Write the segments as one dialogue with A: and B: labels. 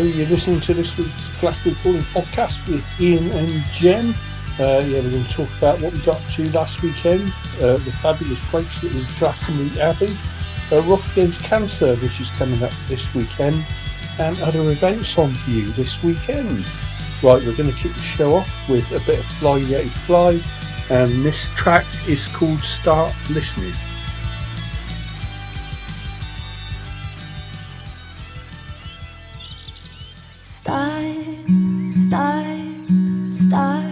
A: No, you're listening to this week's Glastonbury Calling podcast with Ian and Jem. Uh, yeah, we're going to talk about what we got to last weekend, uh, the fabulous place that was Glastonbury Abbey, uh, Rock Against Cancer, which is coming up this weekend, and other events on you this weekend. Right, we're going to kick the show off with a bit of Fly Yeti Fly, and this track is called Start Listening.
B: Start, start,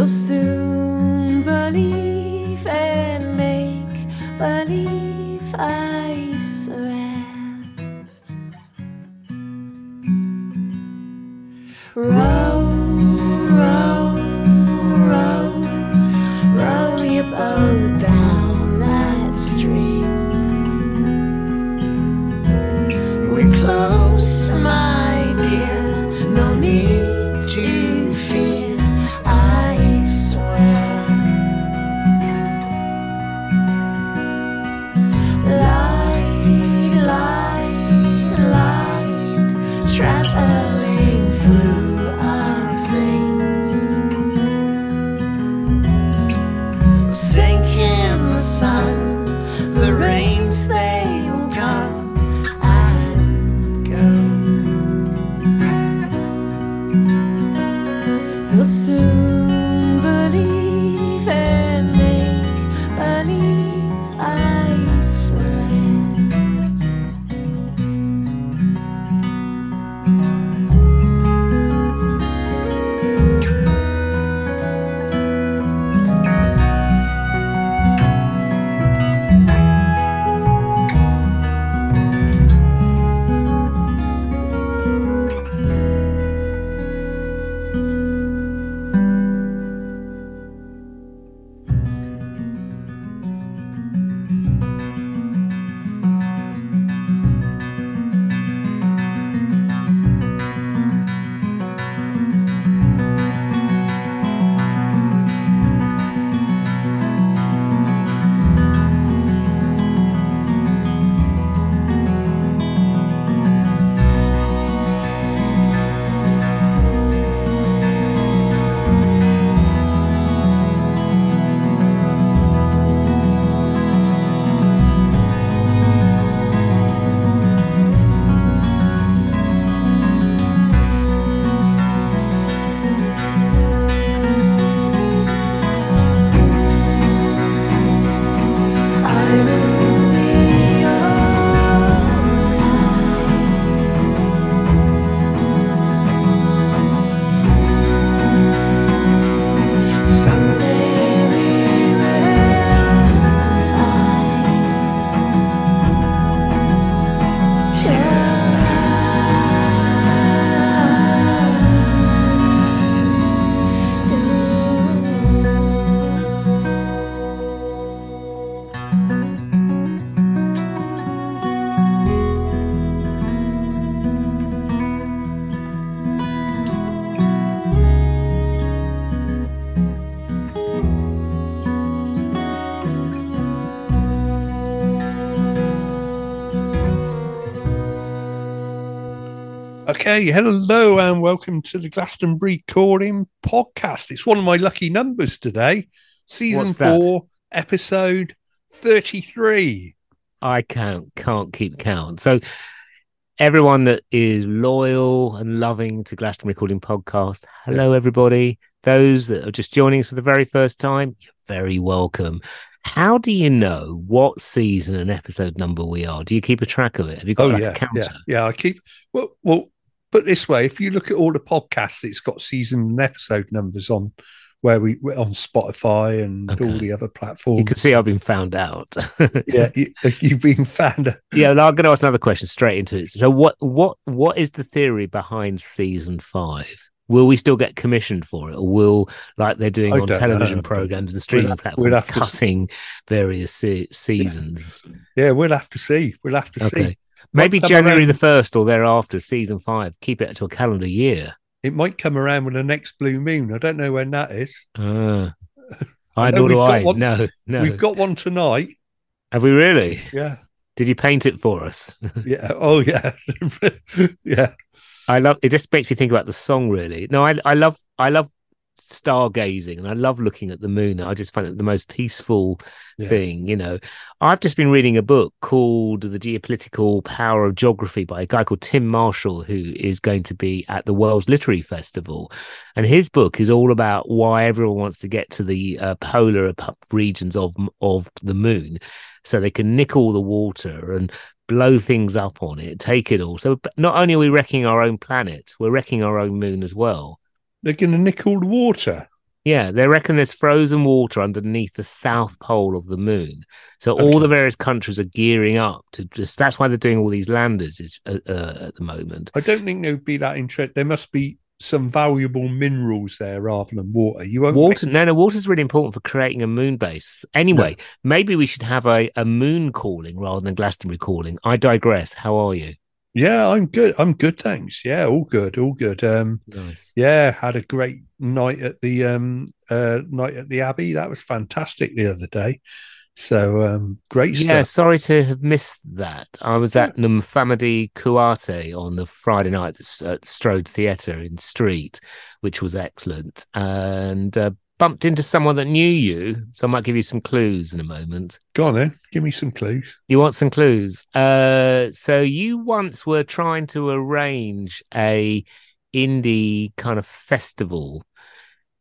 B: You'll soon
A: Okay, hello and welcome to the Glastonbury Calling podcast. It's one of my lucky numbers today, season
C: What's that?
A: four, episode 33.
C: I can't can't keep count. So everyone that is loyal and loving to Glastonbury Calling Podcast, hello everybody. Those that are just joining us for the very first time, you're very welcome. How do you know what season and episode number we are? Do you keep a track of it? Have you got
A: Oh,
C: like
A: yeah,
C: a counter?
A: yeah, yeah. I keep, well, well, put it this way: if you look at all the podcasts, it's got season and episode numbers on where we we're on Spotify and
C: Okay.
A: all the other platforms.
C: You can see I've been found out.
A: yeah, you, you've been found. out.
C: yeah, well, I'm going to ask another question straight into it. So, what what what is the theory behind season five? Will we still get commissioned for it, or will like they're doing
A: I
C: on television
A: know.
C: programs and streaming
A: have-
C: platforms
A: we'll have
C: cutting various se- seasons?
A: Yeah, we'll have to see. We'll have to see.
C: Maybe January
A: around-
C: the first or thereafter, season five. Keep it to a calendar year.
A: It might come around with the next blue moon. I don't know when that is.
C: Ah.
A: I
C: I
A: know
C: nor do I.
A: one-
C: No, no.
A: We've got one tonight.
C: Have we really?
A: Yeah,
C: Did you paint it for us?
A: yeah. Oh, yeah, yeah.
C: I love it. Just makes me think about the song. Really, no, I I love I love stargazing and I love looking at the moon. I just find it the most peaceful
A: Yeah.
C: thing. You know, I've just been reading a book called "The Geopolitical Power of Geography" by a guy called Tim Marshall, who is going to be at the Wells Literary Festival, and his book is all about why everyone wants to get to the uh, polar regions of of the moon, so they can nick all the water and blow things up on it, take it all. So not only are we wrecking our own planet, we're wrecking our own moon as well.
A: They're going to nick all the water.
C: Yeah, they reckon there's frozen water underneath the south pole of the moon. So all the various countries are gearing up to just. That's why they're doing all these landers is uh, uh, at the moment.
A: I don't think they'd be that interested. There must be some valuable minerals there rather than water. You won't
C: Water, no, no, water's really important for creating a moon base. Anyway, maybe we should have a, a moon calling rather than Glastonbury calling. I digress. How are you?
A: Yeah, I'm good. I'm good, thanks. Yeah, all good, all good. Um,
C: Nice.
A: yeah, had a great night at the um uh night at the Abbey. That was fantastic the other day. So um great
C: Yeah, sorry to have missed that. I was at Numfamadi Kuate on the Friday night at Strode Theatre in Street, which was excellent, and uh, bumped into someone that knew you. So I might give you some clues in a moment.
A: Go on then, give me some clues.
C: You want some clues? Uh, so you once were trying to arrange a indie kind of festival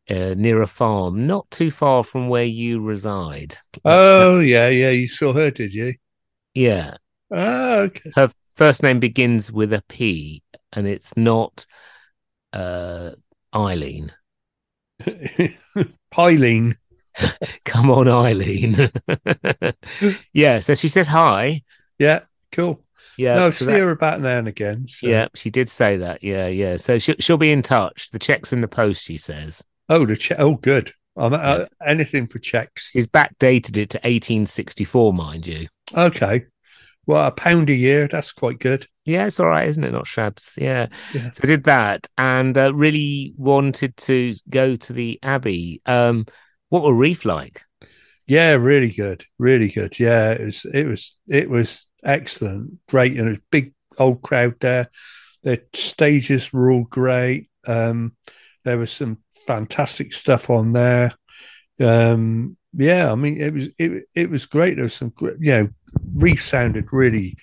C: uh, near a farm, not too far from where you reside.
A: Oh yeah, yeah, you saw her, did you?
C: yeah.
A: Oh, okay.
C: her first name begins with a P, and it's not uh, Eileen.
A: Pyleen.
C: Come on, Eileen. yeah, so she said hi.
A: Yeah, cool.
C: Yeah,
A: no,
C: so
A: see
C: that-
A: her about now and again. So.
C: yeah, she did say that. Yeah, yeah. So she'll she'll be in touch. The check's in the post. She says
A: Oh, the che- oh, good. I'm uh, anything for checks.
C: she's backdated it to 1864, mind you.
A: Okay. Well, a pound a year. That's quite good.
C: Yeah, it's all right, isn't it? Not shabs. Yeah.
A: Yeah.
C: So I did that and uh, really wanted to go to the Abbey. Um, what were Reef like?
A: Yeah, really good. Really good. Yeah, it was. It was. It was excellent. Great, and a big old crowd there. The stages were all great. Um, there was some fantastic stuff on there. Um, yeah, I mean, it was it it was great. There was some, you know, Reef sounded really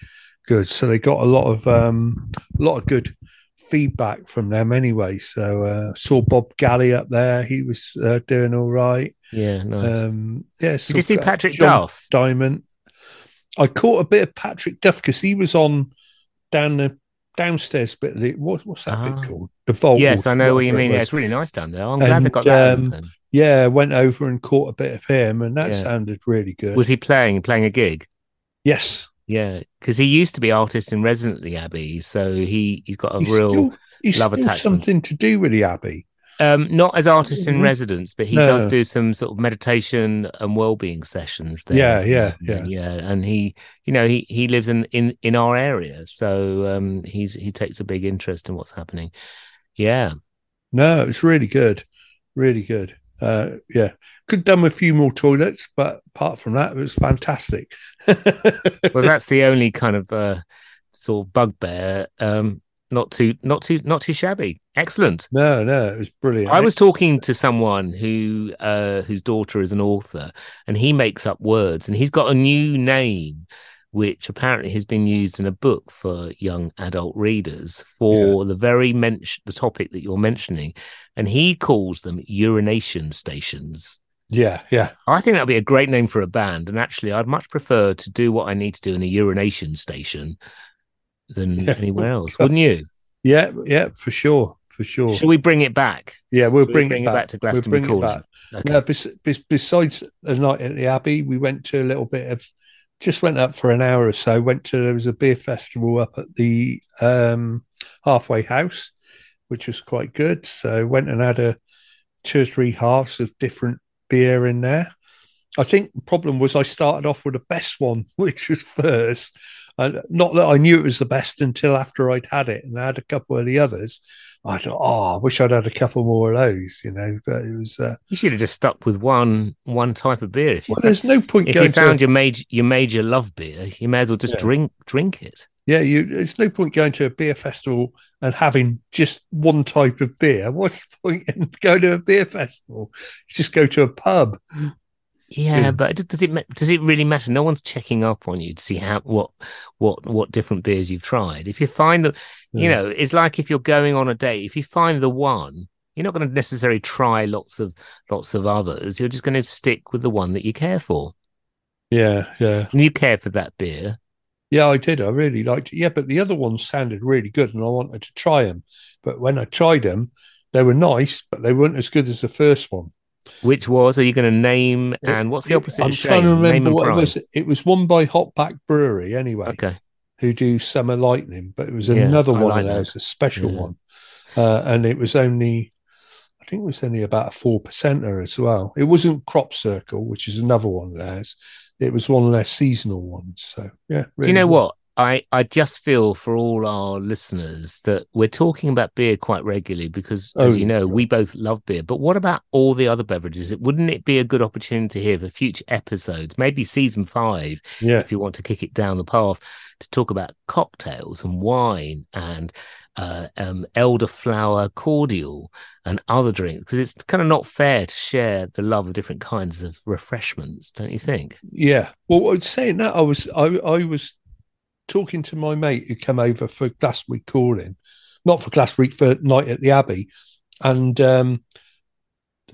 A: good, so they got a lot of um, a lot of good feedback from them anyway. So uh, saw Bob Galley up there; he was uh, doing all right.
C: Yeah, nice.
A: Um, yeah,
C: Did you see Patrick
A: John
C: Duff?
A: Diamond. I caught a bit of Patrick Duff because he was on down the downstairs bit. Of the, what, what's that
C: Ah.
A: bit called? The vault.
C: Yes, I know what you mean. Yeah, it's really nice down there. I'm glad they got that
A: um,
C: open.
A: Yeah, went over and caught a bit of him, and that
C: Yeah.
A: sounded really good.
C: Was he playing playing a gig?
A: Yes,
C: Yeah, because he used to be artist in resident at the Abbey, so he he's got a
A: he's
C: real
A: still he's
C: love attachment.
A: something to do with the Abbey.
C: Um not as artist in
A: Mhm.
C: residence, but he
A: No.
C: does do some sort of meditation and well-being sessions there.
A: Yeah,
C: as
A: yeah,
C: yeah. And he, you know, he he lives in in in our area, so um he's he takes a big interest in what's happening. Yeah,
A: No, it's really good, really good. Uh, yeah, could have done with a few more toilets, but apart from that, it was fantastic.
C: well, that's the only kind of uh sort of bugbear. Um, not too not too not too shabby. Excellent.
A: no, no, it was brilliant.
C: I was talking to someone who uh whose daughter is an author and he makes up words and he's got a new name which apparently has been used in a book for young adult readers for the very mention the topic that you're mentioning and he calls them urination stations.
A: yeah, yeah.
C: I think that'd be a great name for a band and actually I'd much prefer to do what I need to do in a urination station than
A: Yeah.
C: anywhere else, wouldn't you?
A: Yeah, yeah, for sure, for sure.
C: Should we bring it back?
A: yeah, we'll bring,
C: bring
A: it back.
C: back to
A: We'll
C: Glastonbury
A: bring it back.
C: Okay.
A: Yeah, bes- bes- besides a night at the Abbey, we went to a little bit of just went up for an hour or so. Went to there was a beer festival up at the um, halfway house, which was quite good. So went and had a two or three halves of different beer in there. I think the problem was I started off with the best one, which was first. And not that I knew it was the best until after I'd had it and I had a couple of the others. I thought, oh, I wish I'd had a couple more of those, you know. But it was uh,
C: You should have just stuck with one one type of beer. If you
A: well, there's no point
C: if
A: going
C: you found
A: to
C: your major your major love beer, you may as well just
A: Yeah.
C: drink drink it.
A: yeah. You there's no point going to a beer festival and having just one type of beer. What's the point in going to a beer festival? Just go to a pub.
C: Yeah,
A: Yeah.
C: but does- it does it really matter? No one's checking up on you to see how what what what different beers you've tried. If you find that you know, it's like if you're going on a date. If you find the one, you're not going to necessarily try lots of lots of others. You're just going to stick with the one that you care for.
A: Yeah, yeah,
C: And you care for that beer.
A: yeah. I did. I really liked it. Yeah, but the other ones sounded really good, and I wanted to try them. But when I tried them, they were nice, but they weren't as good as the first one.
C: Which was? Are you going to name? And what's the
A: it-
C: opposite?
A: I'm
C: of
A: trying to remember what it was. It was one by Hop Back Brewery, anyway.
C: Okay.
A: who do Summer Lightning, but it was
C: Yeah,
A: another
C: I
A: one
C: like
A: of
C: that.
A: those, a special
C: Yeah.
A: one. Uh, and it was only, I think it was only about a four percenter as well. It wasn't Crop Circle, which is another one of theirs. It was one of their seasonal ones. So yeah.
C: Do you know what? I, I just feel for all our listeners that we're talking about beer quite regularly because, as
A: Oh,
C: you know, we both love beer. But what about all the other beverages? Wouldn't it be a good opportunity here for future episodes, maybe season five,
A: Yeah.
C: if you want to kick it down the path, to talk about cocktails and wine and uh, um, elderflower cordial and other drinks? Because it's kind of not fair to share the love of different kinds of refreshments, don't you think?
A: Yeah. Well, I was saying that I was I I was talking to my mate who came over for Glass Week calling, not for Glass Week for night at the Abbey, and um,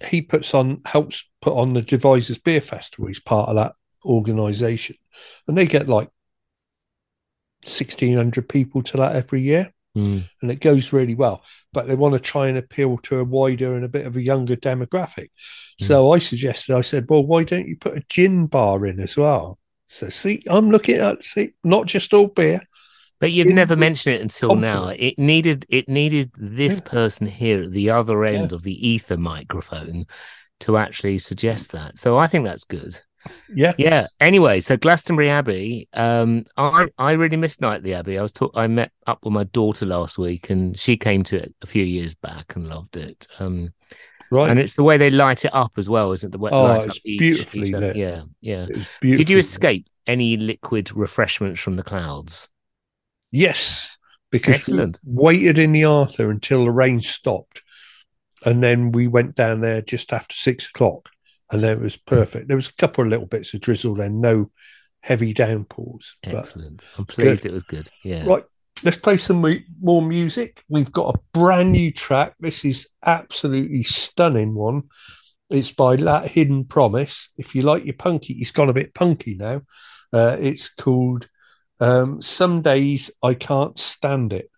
A: he puts on helps put on the Devizes Beer Festival. He's part of that organisation, and they get like sixteen hundred people to that every year
C: Mm.
A: and it goes really well. But they want to try and appeal to a wider and a bit of a younger demographic. So I suggested, I said, well, why don't you put a gin bar in as well? So see, I'm looking at see, not just all beer.
C: But you've
A: in
C: never mentioned it until now. It needed it needed this
A: Yeah.
C: person here at the other end of the ether microphone to actually suggest that. So I think that's good.
A: Yeah,
C: Yeah. Anyway, so Glastonbury Abbey. Um, I I really missed Night at the Abbey. I was talk- I met up with my daughter last week, and she came to it a few years back and loved it. Um,
A: right.
C: and it's the way they light it up as well, isn't it? The way
A: Oh, it's
C: up each-
A: beautifully
C: each-
A: lit.
C: Yeah, yeah.
A: it
C: Did you escape any liquid refreshments from the clouds?
A: Yes, because
C: Excellent.
A: we waited in the Arthur until the rain stopped, and then we went down there just after six o'clock, and then it was hmm. perfect. There was a couple of little bits of drizzle, then no heavy downpours.
C: Excellent. I'm pleased it was good. Yeah.
A: Right, let's play some more music. We've got a brand new track. This is absolutely stunning one. It's by That Hidden Promise. If you like your punky, it's gone a bit punky now. Uh, it's called um, Some Days I Can't Stand It.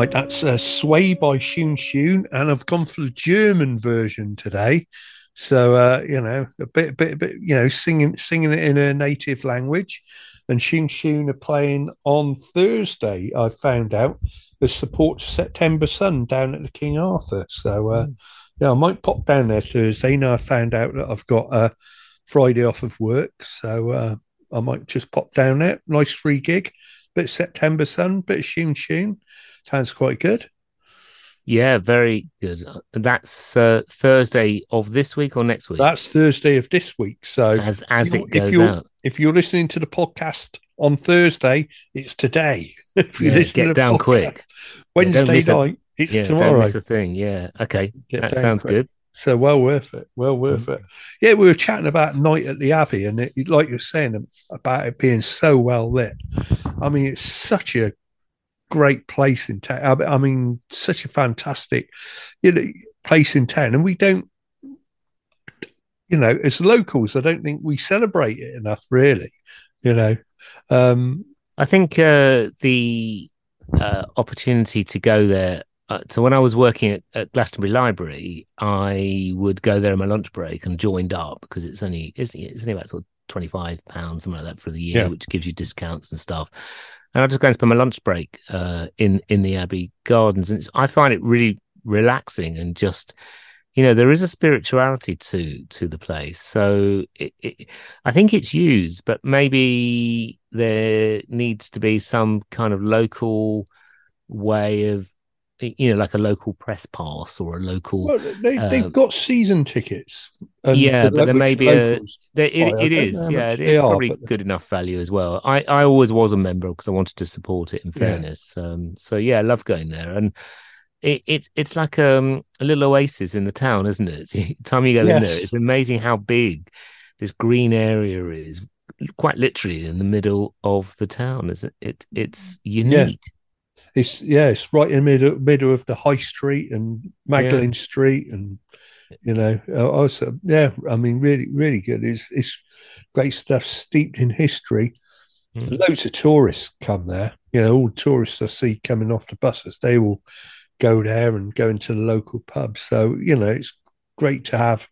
A: Right, that's uh, Sway by Shoun Shoun, and I've gone for the German version today. So uh, you know, a bit, bit, bit, you know, singing, singing it in a native language. And Shoun Shoun are playing on Thursday. I found out the support to September Sun down at the King Arthur. So uh, yeah, I might pop down there Thursday. Now I found out that I've got a Friday off of work, so uh, I might just pop down there. Nice free gig. Bit of September Sun, bit of Shoun Shoun. Sounds quite good.
C: Yeah, very good. That's uh, Thursday of this week or next week?
A: That's Thursday of this week. So
C: as as it goes
A: if you're,
C: out.
A: if you're listening to the podcast on Thursday, it's today. if you
C: Yeah,
A: listen
C: get
A: the
C: down
A: podcast
C: quick.
A: Wednesday
C: a-
A: night, it's
C: yeah, don't
A: tomorrow.
C: miss a thing. Yeah. Okay.
A: Get
C: that sounds
A: quick.
C: good.
A: So well worth it. Well worth
C: Mm.
A: it. Yeah, we were chatting about night at the Abbey, and it, like you're saying about it being so well lit. I mean, it's such a great place in town. I mean, such a fantastic, you know, place in town, and we don't, you know, as locals, I don't think we celebrate it enough. Really, you know. Um,
C: I think uh, the uh, opportunity to go there. Uh, so when I was working at, at Glastonbury Library, I would go there on my lunch break and joined up because it's only it's, it's only about sort of twenty five pounds something like that for the year,
A: Yeah.
C: which gives you discounts and stuff. And I just go and spend my lunch break uh, in in the Abbey Gardens, and it's, I find it really relaxing and just you know there is a spirituality to to the place so it, it, i think it's used but maybe there needs to be some kind of local way of you know like a local press pass or a local
A: well, they,
C: uh,
A: they've got season tickets. and
C: Yeah, but there may be a- there, it,
A: buy.
C: It is yeah it's
A: are,
C: probably
A: but-
C: good enough value as well i i always was a member because i wanted to support it in
A: Yeah.
C: fairness um so yeah i love going there and it, it it's like um, a little oasis in the town, isn't it? Time you go in there, it's amazing how big this green area is. Quite literally in the middle of the town, is it? it it's unique.
A: It's yeah, it's right in the middle middle of the High Street and Magdalene Street, and you know, uh, also yeah, I mean, really, really good. It's it's great stuff, steeped in history.
C: Mm.
A: Loads of tourists come there. You know, all the tourists I see coming off the buses, they will go there and go into the local pubs. So you know, it's great to have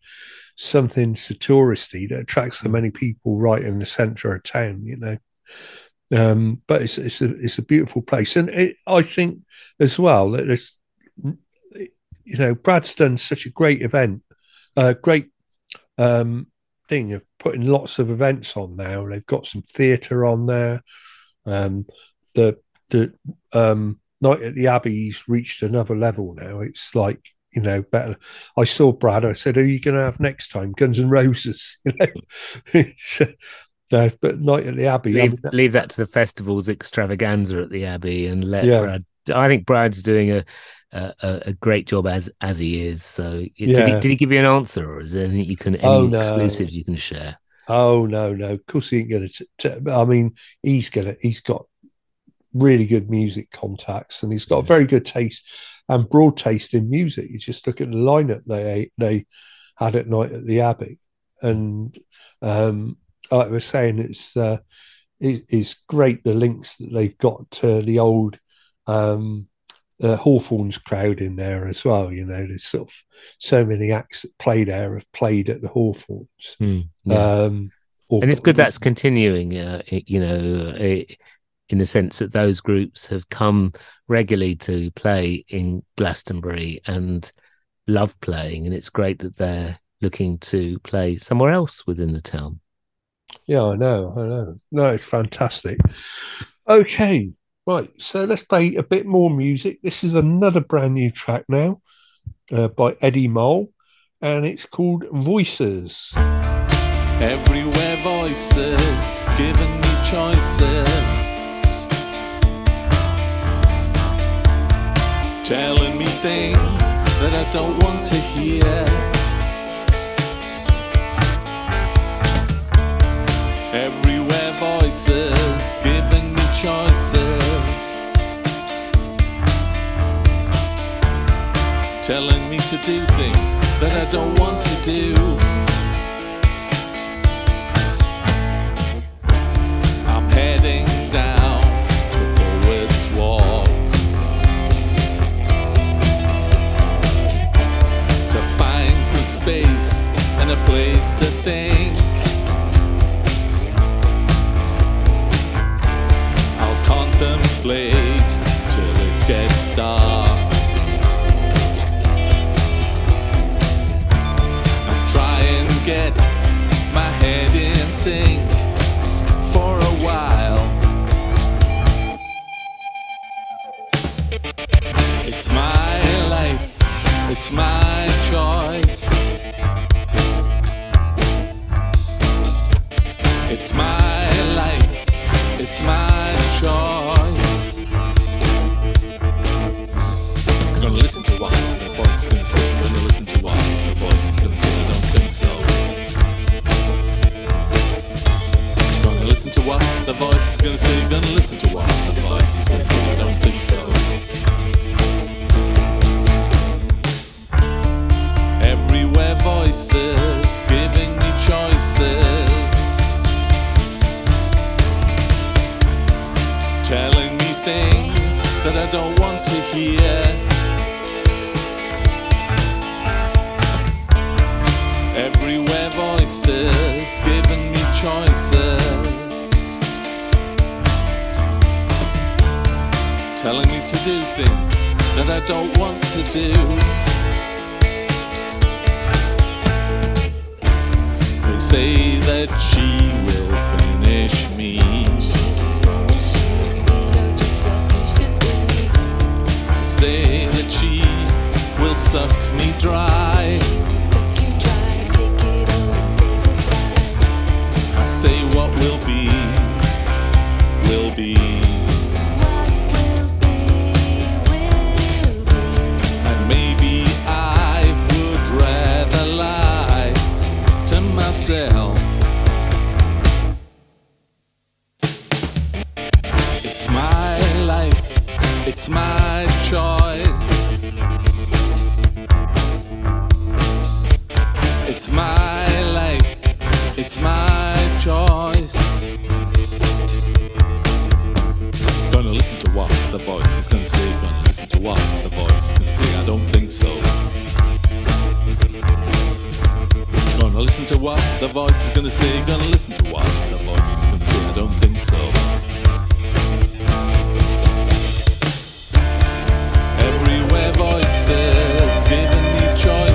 A: something so touristy that attracts so many people right in the centre of town. You know. Um, but it's it's a it's a beautiful place, and it, I think as well that it's you know Brad's done such a great event, a great um, thing of putting lots of events on now. They've got some theatre on there. Um, the the um, night at the Abbey's reached another level now. It's like you know better. I saw Brad. I said, "Who are you going to have next time?" Guns and Roses. You know. No, but night at the Abbey. I
C: Leave,
A: mean, that-
C: leave that to the festival's extravaganza at the Abbey and let
A: Yeah.
C: Brad. I think Brad's doing a a, a- great job as as he is. So did he did he give you an answer, or is there anything you can any
A: Oh, no.
C: exclusives you can share?
A: Oh no, no. Of course he ain't gonna. T- t- I mean, he's gonna. He's got really good music contacts, and he's got very good taste and broad taste in music. You just look at the lineup they they had at night at the Abbey, and um, like I was saying, it's uh, it, it's great the links that they've got to the old um, uh, Hawthorne's crowd in there as well. You know, there's sort of so many acts that play there have played at the Hawthornes.
C: Yes.
A: Um, or-
C: and it's good that's continuing uh, it- you know it, in the sense that those groups have come regularly to play in Glastonbury and love playing and it's great that they're looking to play somewhere else within the town
A: Yeah, I know, I know. No, it's fantastic. Okay, right. So let's play a bit more music. This is another brand new track now uh, by Eddie Mole, and it's called Voices.
D: Everywhere voices giving me choices. Telling me things that I don't want to hear. voices, giving me choices, telling me to do things that I don't want to do. I'm heading down to Poets Walk to find some space and a place to think. Contemplate till it gets dark. And try and get my head in sync for a while. It's my life, it's my choice. It's my life, it's my Gonna listen to what the voice is gonna say. I don't think so. Gonna listen to what the voice is gonna say. Gonna listen to what the voice is gonna say. I don't think so. Everywhere voices giving me choices. Telling me things that I don't want to hear. Giving me choices. Telling me to do things that I don't want to do. They say that she will finish me. They say that she will suck me dry. What will be, will be.
E: What will be, will be.
D: And maybe I would rather lie to myself. It's my life, it's my choice. It's my life, it's my choice. Gonna listen to what the voice is gonna say. Gonna listen to what the voice is gonna say. I don't think so. Gonna listen to what the voice is gonna say. Gonna listen to what the voice is gonna say. I don't think so. Everywhere voices giving me choices.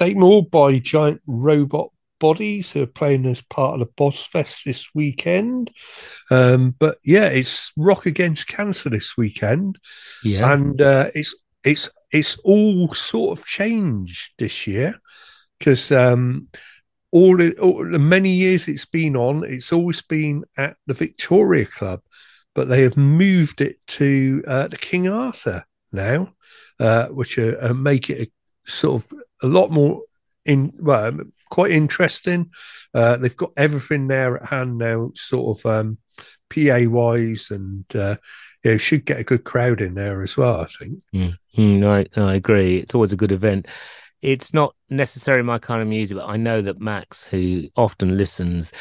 B: Eight more
A: by Giant Robot Bodies, who are playing as part of the Boss Fest this weekend. Um, but yeah, it's Rock Against Cancer this weekend,
C: Yeah.
A: and uh, it's it's it's all sort of changed this year because um, all the, all the many years it's been on, it's always been at the Victoria Club, but they have moved it to uh, the King Arthur now, uh, which uh, uh, make it a sort of a lot more in well quite interesting uh they've got everything there at hand now sort of um pa wise and uh yeah should get a good crowd in there as well i think
C: Mm, no, I, I agree. It's always a good event. It's not necessarily my kind of music, but I know that Max, who often listens,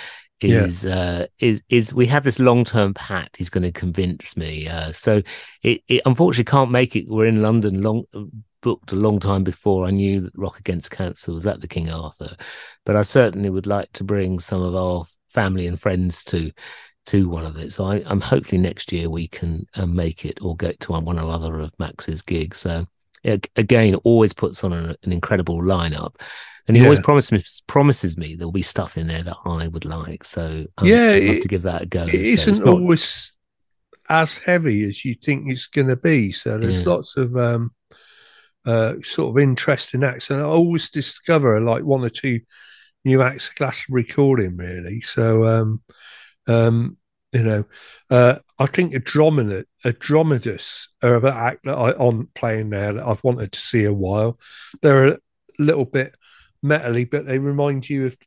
A: Yeah.
C: is uh, is is we have this long term pact. He's going to convince me. Uh, so it, it unfortunately can't make it. We're in London, long booked a long time before I knew that Rock Against Cancer was at the King Arthur, but I certainly would like to bring some of our family and friends to to one of it. So I, I'm hopefully next year we can uh, make it or get to one, or other of Max's gigs. So again, always puts on an, an incredible lineup, and he always promises me, promises me there'll be stuff in there that I would like. So um,
A: Yeah,
C: I'd love
A: it-
C: to give that a go.
A: it
C: So it's
A: isn't
C: not-
A: always as heavy as you think it's going to be so there's
C: Yeah.
A: lots of um uh sort of interesting acts and i always discover like one or two new acts of glass recording really so um um you know uh i think Andromeda Andromedous are an act that i on playing there that i've wanted to see a while they're a little bit metally but they remind you of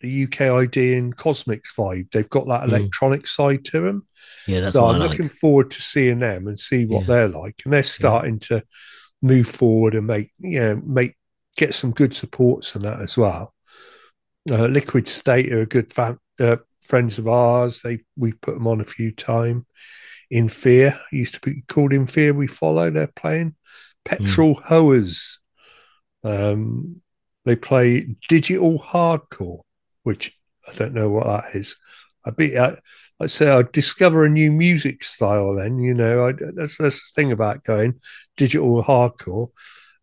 A: the UKID and Cosmics vibe. They've got that
C: Mm.
A: electronic side to them.
C: yeah, that's
A: so
C: what
A: I'm
C: like.
A: looking forward to seeing them and see what
C: Yeah.
A: they're like. And they're starting to move forward and make you know make get some good supports and that as well. Uh, Liquid State are a good fan, uh, friends of ours. They we put them on a few time. In Fear used to be called In Fear. We follow. They're playing Petrol Hoers. Um, they play digital hardcore, which I don't know what that is. I be I, I say I discover a new music style. Then you know, I, that's that's the thing about going digital hardcore.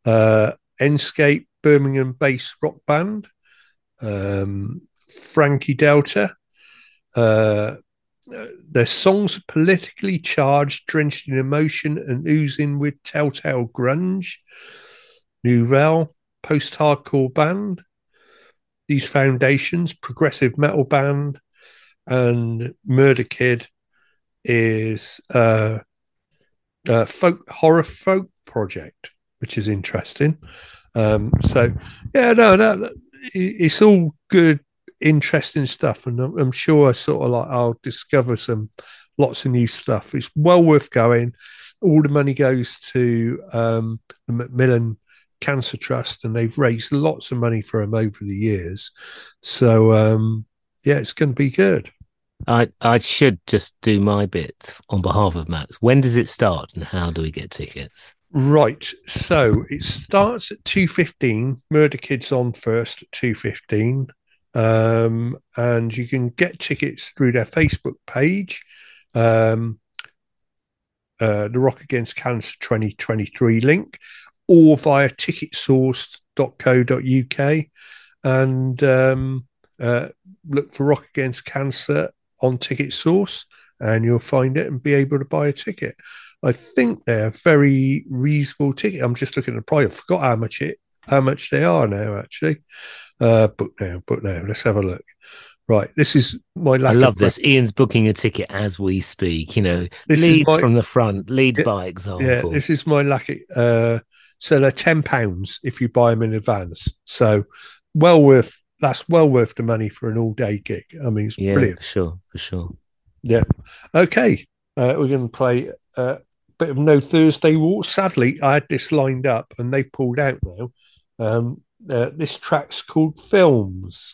A: Uh, Enscape, Birmingham based rock band. Um, Frankie Delta. Uh, uh, their songs are politically charged, drenched in emotion, and oozing with telltale grunge. Nouvelle, post hardcore band. These foundations, progressive metal band, and Murder Kid is uh, a folk horror folk project, which is interesting. Um, so, yeah, no, no, it's all good, interesting stuff, and I'm, I'm sure I sort of like I'll discover some lots of new stuff. It's well worth going. All the money goes to um, the Macmillan Cancer Trust, and they've raised lots of money for them over the years. So, um, yeah, it's going to be good.
C: I I should just do my bit on behalf of Max. When does it start, and how do we get tickets?
A: Right. So it starts at two fifteen. Murder Kids on first at two fifteen, um, and you can get tickets through their Facebook page, um, uh, the Rock Against Cancer twenty twenty three link, or via ticketsource.co.uk, and um, uh, look for Rock Against Cancer on Ticket Source, and you'll find it and be able to buy a ticket. I think they're a very reasonable ticket. I'm just looking at the price. I forgot how much it how much they are now. Actually, uh, book now, book now. Let's have a look. Right, this is my.
C: I love this. Ian's booking a ticket as we speak. You know,
A: This
C: leads
A: my-
C: from the front, leads
A: Yeah,
C: by example.
A: Yeah, this is my lack. Uh, so they're ten pounds if you buy them in advance. So well worth that's well worth the money for an all day gig. I mean, it's
C: Yeah,
A: brilliant.
C: for sure, for sure.
A: Yeah. Okay. Uh, we're going to play a bit of No Thursday War. Sadly, I had this lined up and they pulled out now. Um, uh, this track's called Films.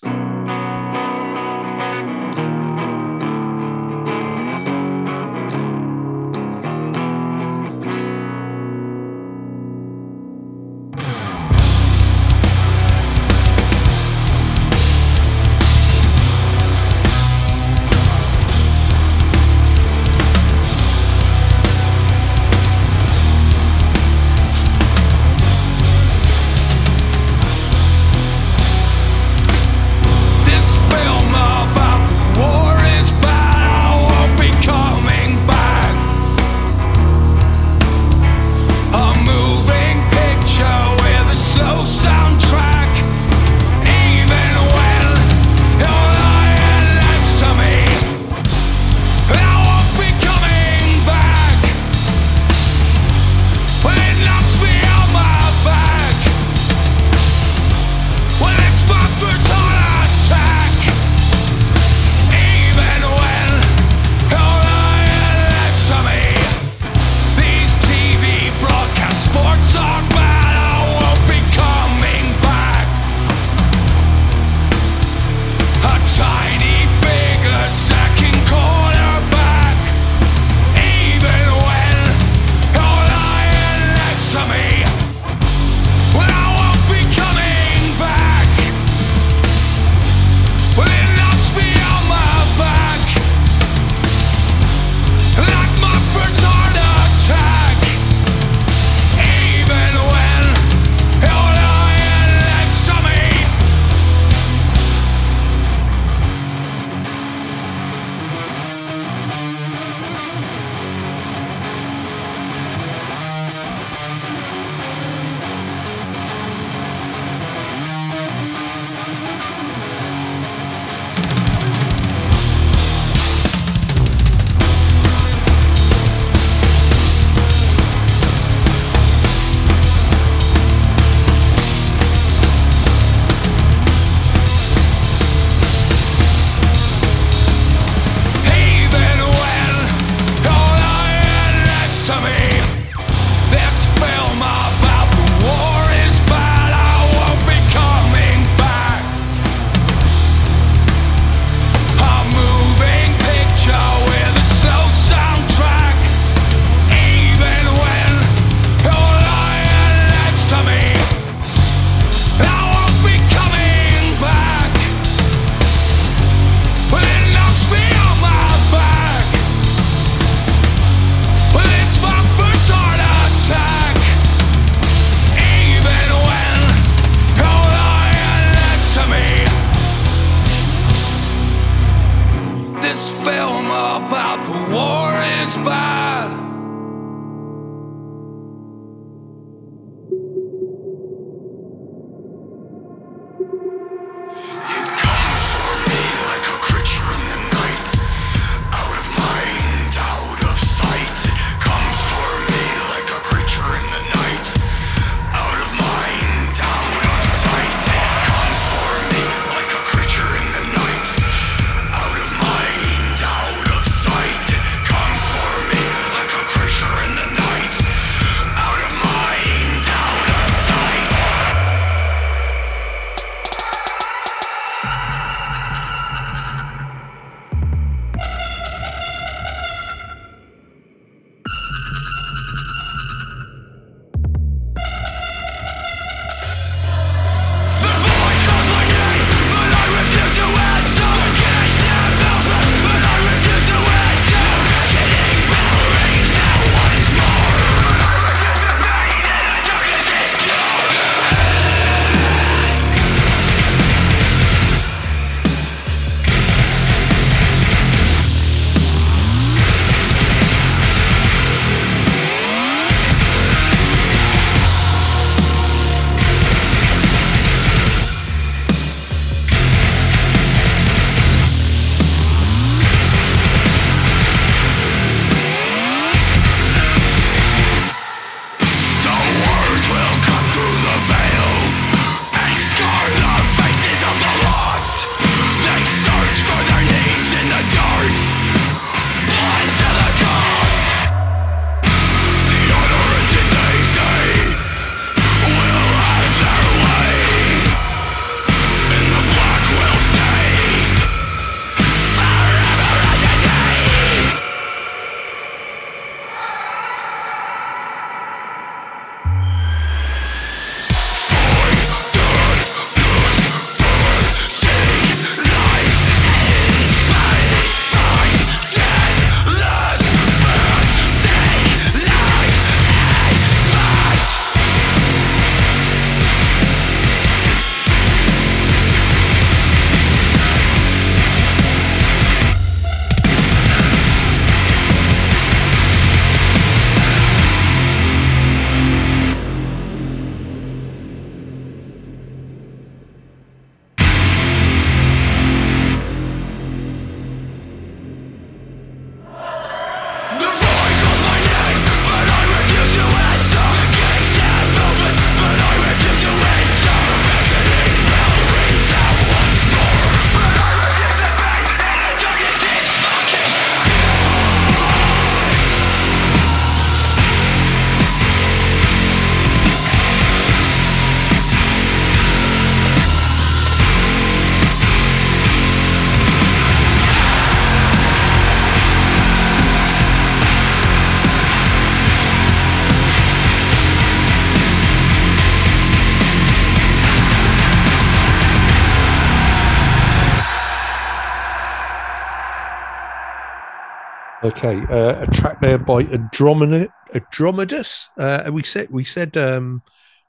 A: Okay, uh, a track there by Andromeda, Andromedous. Uh, we said we said um,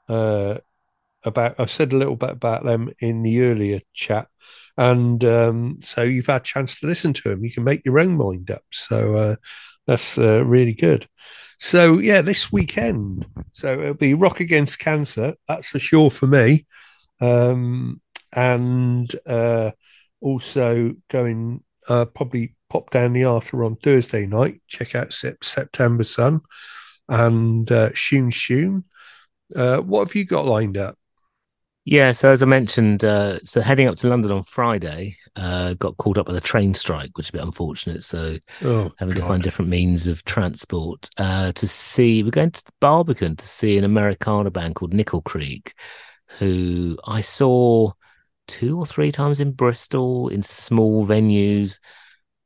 A: uh, about I said a little bit about them in the earlier chat, and um, so you've had a chance to listen to them. You can make your own mind up. So uh, that's uh, really good. So yeah, this weekend, so it'll be Rock Against Cancer. That's for sure for me, um, and uh, also going uh, probably pop down the Arthur on Thursday night. Check out Sep- September Sun and uh, Shoun Shoun. Uh, what have you got lined up?
C: Yeah, so as I mentioned, uh, so heading up to London on Friday, uh, got called up with a train strike, which is a bit unfortunate. So
A: Oh,
C: having to find different means of transport uh, to see. We're going to Barbican to see an Americana band called Nickel Creek, who I saw two or three times in Bristol in small venues.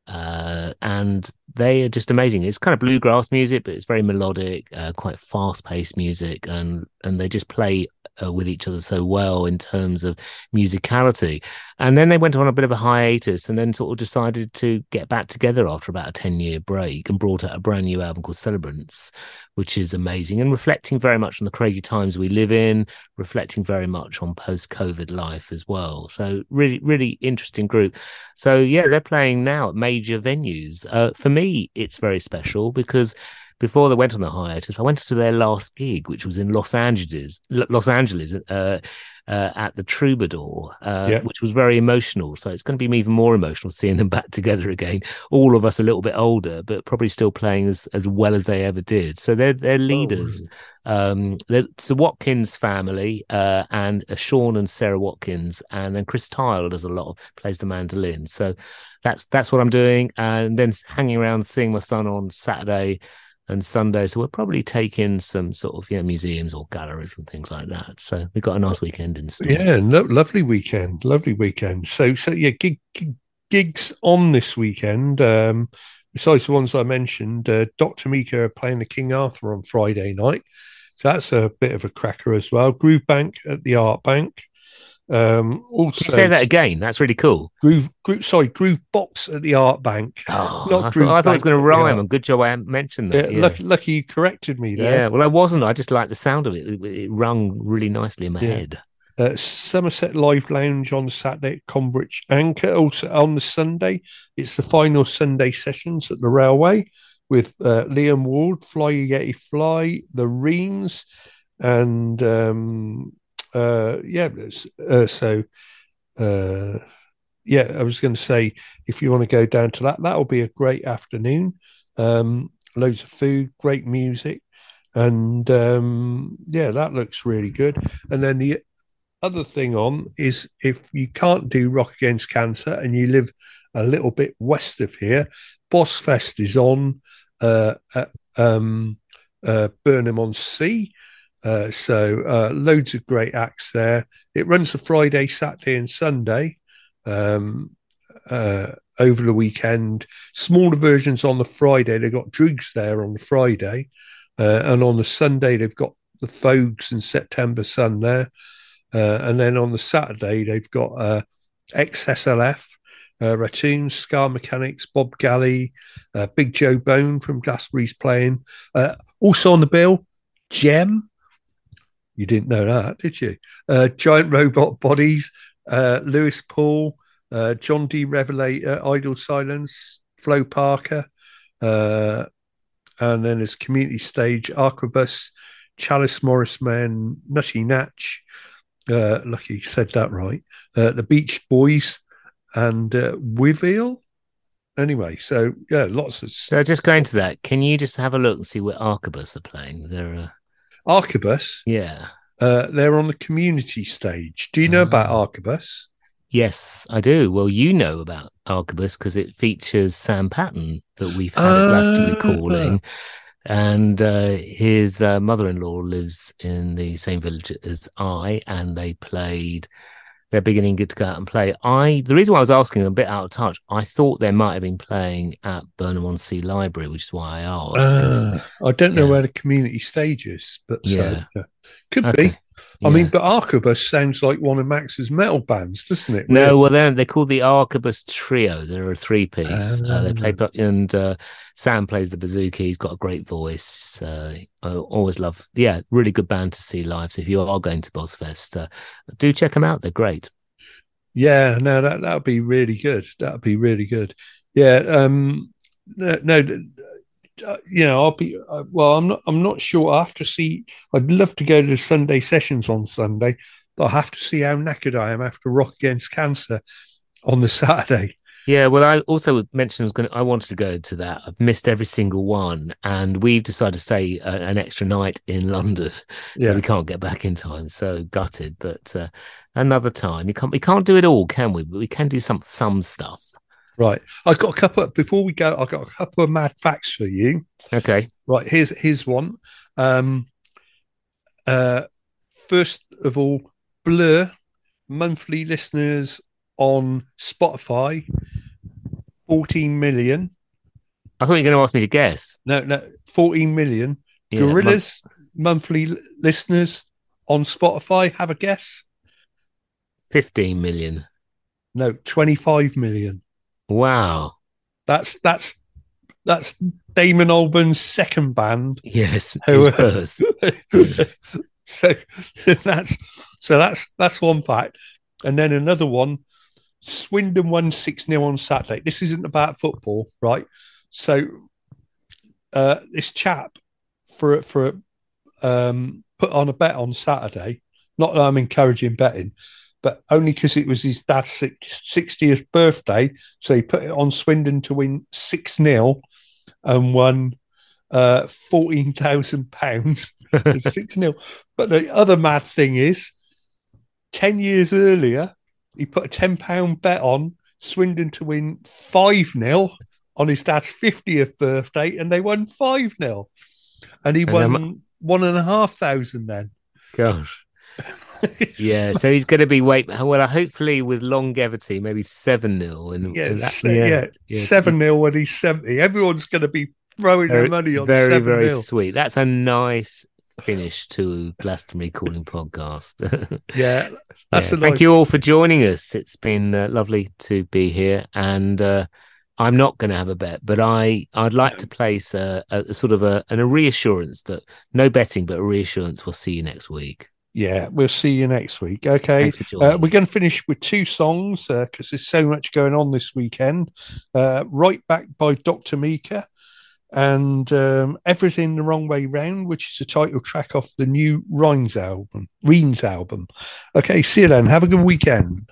C: Uh, and they are just amazing. It's kind of bluegrass music, but it's very melodic, uh, quite fast-paced music, and and they just play uh, with each other so well in terms of musicality. And then they went on a bit of a hiatus, and then sort of decided to get back together after about a ten-year break, and brought out a brand new album called Celebrants, which is amazing and reflecting very much on the crazy times we live in, reflecting very much on post-COVID life as well. So really, really interesting group. So yeah, they're playing now at major venues. Uh, for me, it's very special because before they went on the hiatus, I went to their last gig, which was in Los Angeles, Los Angeles, uh, uh, at the Troubadour, uh,
A: Yeah.
C: which was very emotional. So it's going to be even more emotional seeing them back together again. All of us a little bit older, but probably still playing as as well as they ever did. So they're they're leaders. Um, it's the Watkins family, uh, and uh, Sean and Sara Watkins, and then Chris Thile does a lot of plays the mandolin. So that's that's what I'm doing, and then hanging around seeing my son on Saturday and Sunday. So we're probably taking some sort of know museums or galleries and things like that. So we've got a nice weekend in store.
A: Yeah, lo- lovely weekend, lovely weekend. So, so yeah, gig, gig, gigs on this weekend. Um, besides the ones I mentioned, uh, Doctor Meaker are playing the King Arthur on Friday night, so that's a bit of a cracker as well. Groove Bank at the Art Bank. Um, also,
C: Can you say that again? That's really cool.
A: Groove, Groove, sorry, Groove Box at the Art Bank.
C: Oh,
A: Not
C: I,
A: Groove
C: thought, I thought it was going to rhyme. And good job I mentioned that. Yeah,
A: Lucky, lucky you corrected me there.
C: Yeah, well, I wasn't. I just liked the sound of it. It, it rung really nicely in my
A: Yeah.
C: head.
A: Uh, Somerset Live Lounge on Saturday at Combridge Anchor. Also on the Sunday, it's the final Sunday sessions at the railway with uh, Liam Ward, Fly Yeti Fly, the Rhynes, and um, uh, yeah, uh, so uh, yeah, I was going to say if you want to go down to that, that'll be a great afternoon. Um, loads of food, great music, and um, yeah, that looks really good. And then the other thing on is if you can't do Rock Against Cancer and you live a little bit west of here, Boss Fest is on uh, at um, uh, Burnham on Sea. Uh, so uh, loads of great acts there. It runs the Friday, Saturday, and Sunday um, uh, over the weekend. Smaller versions on the Friday. They've got Droogs there on the Friday, uh, and on the Sunday they've got the Fogues and September Sun there. Uh, and then on the Saturday, they've got uh, XSLF, Ratoons, Scar Mechanics, Bob Galley, Big Joe Bone from Glastonbury's playing. Also on the bill, Jem. You didn't know that, did you? Uh, Giant Robot Bodies, uh, Lewis Paul, uh, John D. Revelator, Idle Silence, Flo Parker. Uh, and then there's Community Stage, Arquebus, Chalice Morris Man, Nutty Natch, uh, lucky said that right. Uh, the Beach Boys and uh. Anyway, so yeah, lots of
C: So just going to that, can you just have a look and see where Arquebus are playing? They're,
A: Arquebus.
C: yeah.
A: Uh, they're on the community stage. Do you know about
C: Ah.
A: Arquebus?
C: Yes, I do. Well, you know about Arquebus because it features Sam Patton that we've had at Glastonbury
A: Ah.
C: calling. And uh, his uh, mother in law lives in the same village as I, and they played. They're beginning to go out and play. I the reason why I was asking a bit out of touch, I thought they might have been playing at Burnham on Sea Library, which is why I asked.
A: Ah, I don't know
C: yeah.
A: where the community stage is, but so,
C: Yeah.
A: yeah. could
C: Okay.
A: be. I mean, but Arquebus sounds like one of Max's metal bands, doesn't it?
C: No, well, they're, they're called the Arquebus Trio. They're a three piece. uh, they play,
A: Ah.
C: and uh, Sam plays the bazooka. He's got a great voice. Uh, I always love, yeah, really good band to see live. So if you are going to Bozfest, uh, do check them out. They're great.
A: Yeah, no, that that'd be really good. That'd be really good. Yeah, um, no, no uh, you know, I'll be uh, well. I'm not. I'm not sure. I have to see. I'd love to go to the Sunday sessions on Sunday, but I have to see how knackered I am after Rock Against Cancer on the Saturday.
C: Yeah, well, I also mentioned I was going. I wanted to go to that. I've missed every single one, and we've decided to stay uh, an extra night in London, so
A: Yeah,
C: we can't get back in time. So gutted, but uh, another time. You can't. We can't do it all, can we? But we can do some some stuff.
A: Right. I've got a couple. Of before we go, I've got a couple of mad facts for you.
C: Okay.
A: Right, here's here's one. Um, uh, first of all, Blur monthly listeners on Spotify, fourteen million.
C: I thought you were going to ask me to guess.
A: No, no, fourteen million.
C: Yeah,
A: Gorillaz monthly l- listeners on Spotify. Have a guess?
C: fifteen million.
A: No, twenty-five million.
C: Wow.
A: That's that's that's Damon Albarn's second band.
C: Yes.
A: Who-
C: His first.
A: so, that's so that's that's one fact, and then another one. Swindon won six 0 on Saturday. This isn't about football, right? So, uh, this chap for for um, put on a bet on Saturday. Not that I'm encouraging betting, but only because it was his dad's sixtieth birthday. So he put it on Swindon to win six 0 and won uh, fourteen thousand pounds six 0 But the other mad thing is, ten years earlier, he put a ten pound bet on Swindon to win five 0 on his dad's fiftieth birthday, and they won five 0 and he
C: And
A: won one and a half thousand then.
C: Gosh. Yeah. So he's going to be wait. Well, hopefully with longevity, maybe seven 0 and
A: yeah,
C: that-
A: yeah,
C: yeah.
A: seven 0 when he's seventy. Everyone's going to be throwing
C: very,
A: their money on
C: very,
A: seven
C: very
A: 0
C: sweet. That's a nice finish to Glastonbury Calling Podcast.
A: Yeah, that's
C: Yeah,
A: a
C: Thank you all for joining us. It's been uh, lovely to be here, and uh, I'm not going to have a bet, but I I'd like to place a, a, a sort of a, an, a reassurance that no betting, but a reassurance. We'll see you next week.
A: Yeah, we'll see you next week. Okay.
C: Thanks for joining.
A: Uh, we're going to finish with two songs because there's so much going on this weekend. Uh, right Back by Dr. Meaker and um, Everything the Wrong Way Round, which is the title track off the new Rhynes album. Rhynes album. Okay, see you then. Have a good weekend.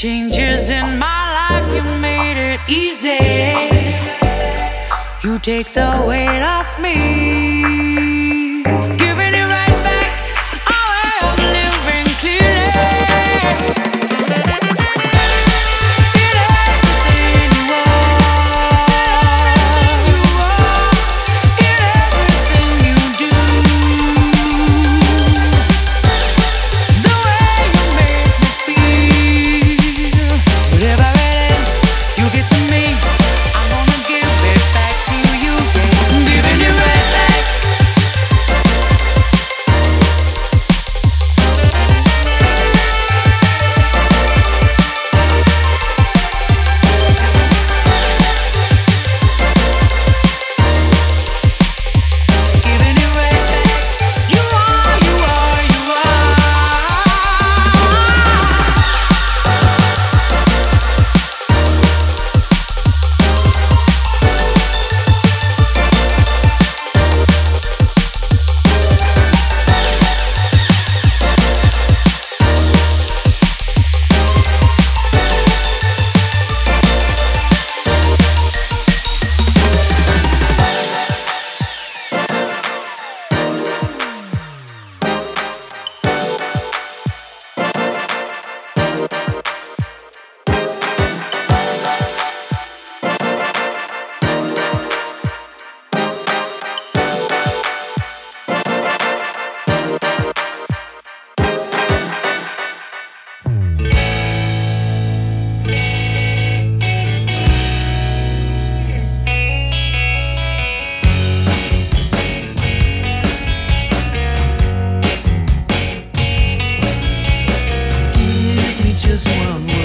F: Changes in my life, you made it easy. You take the weight off
G: me. just one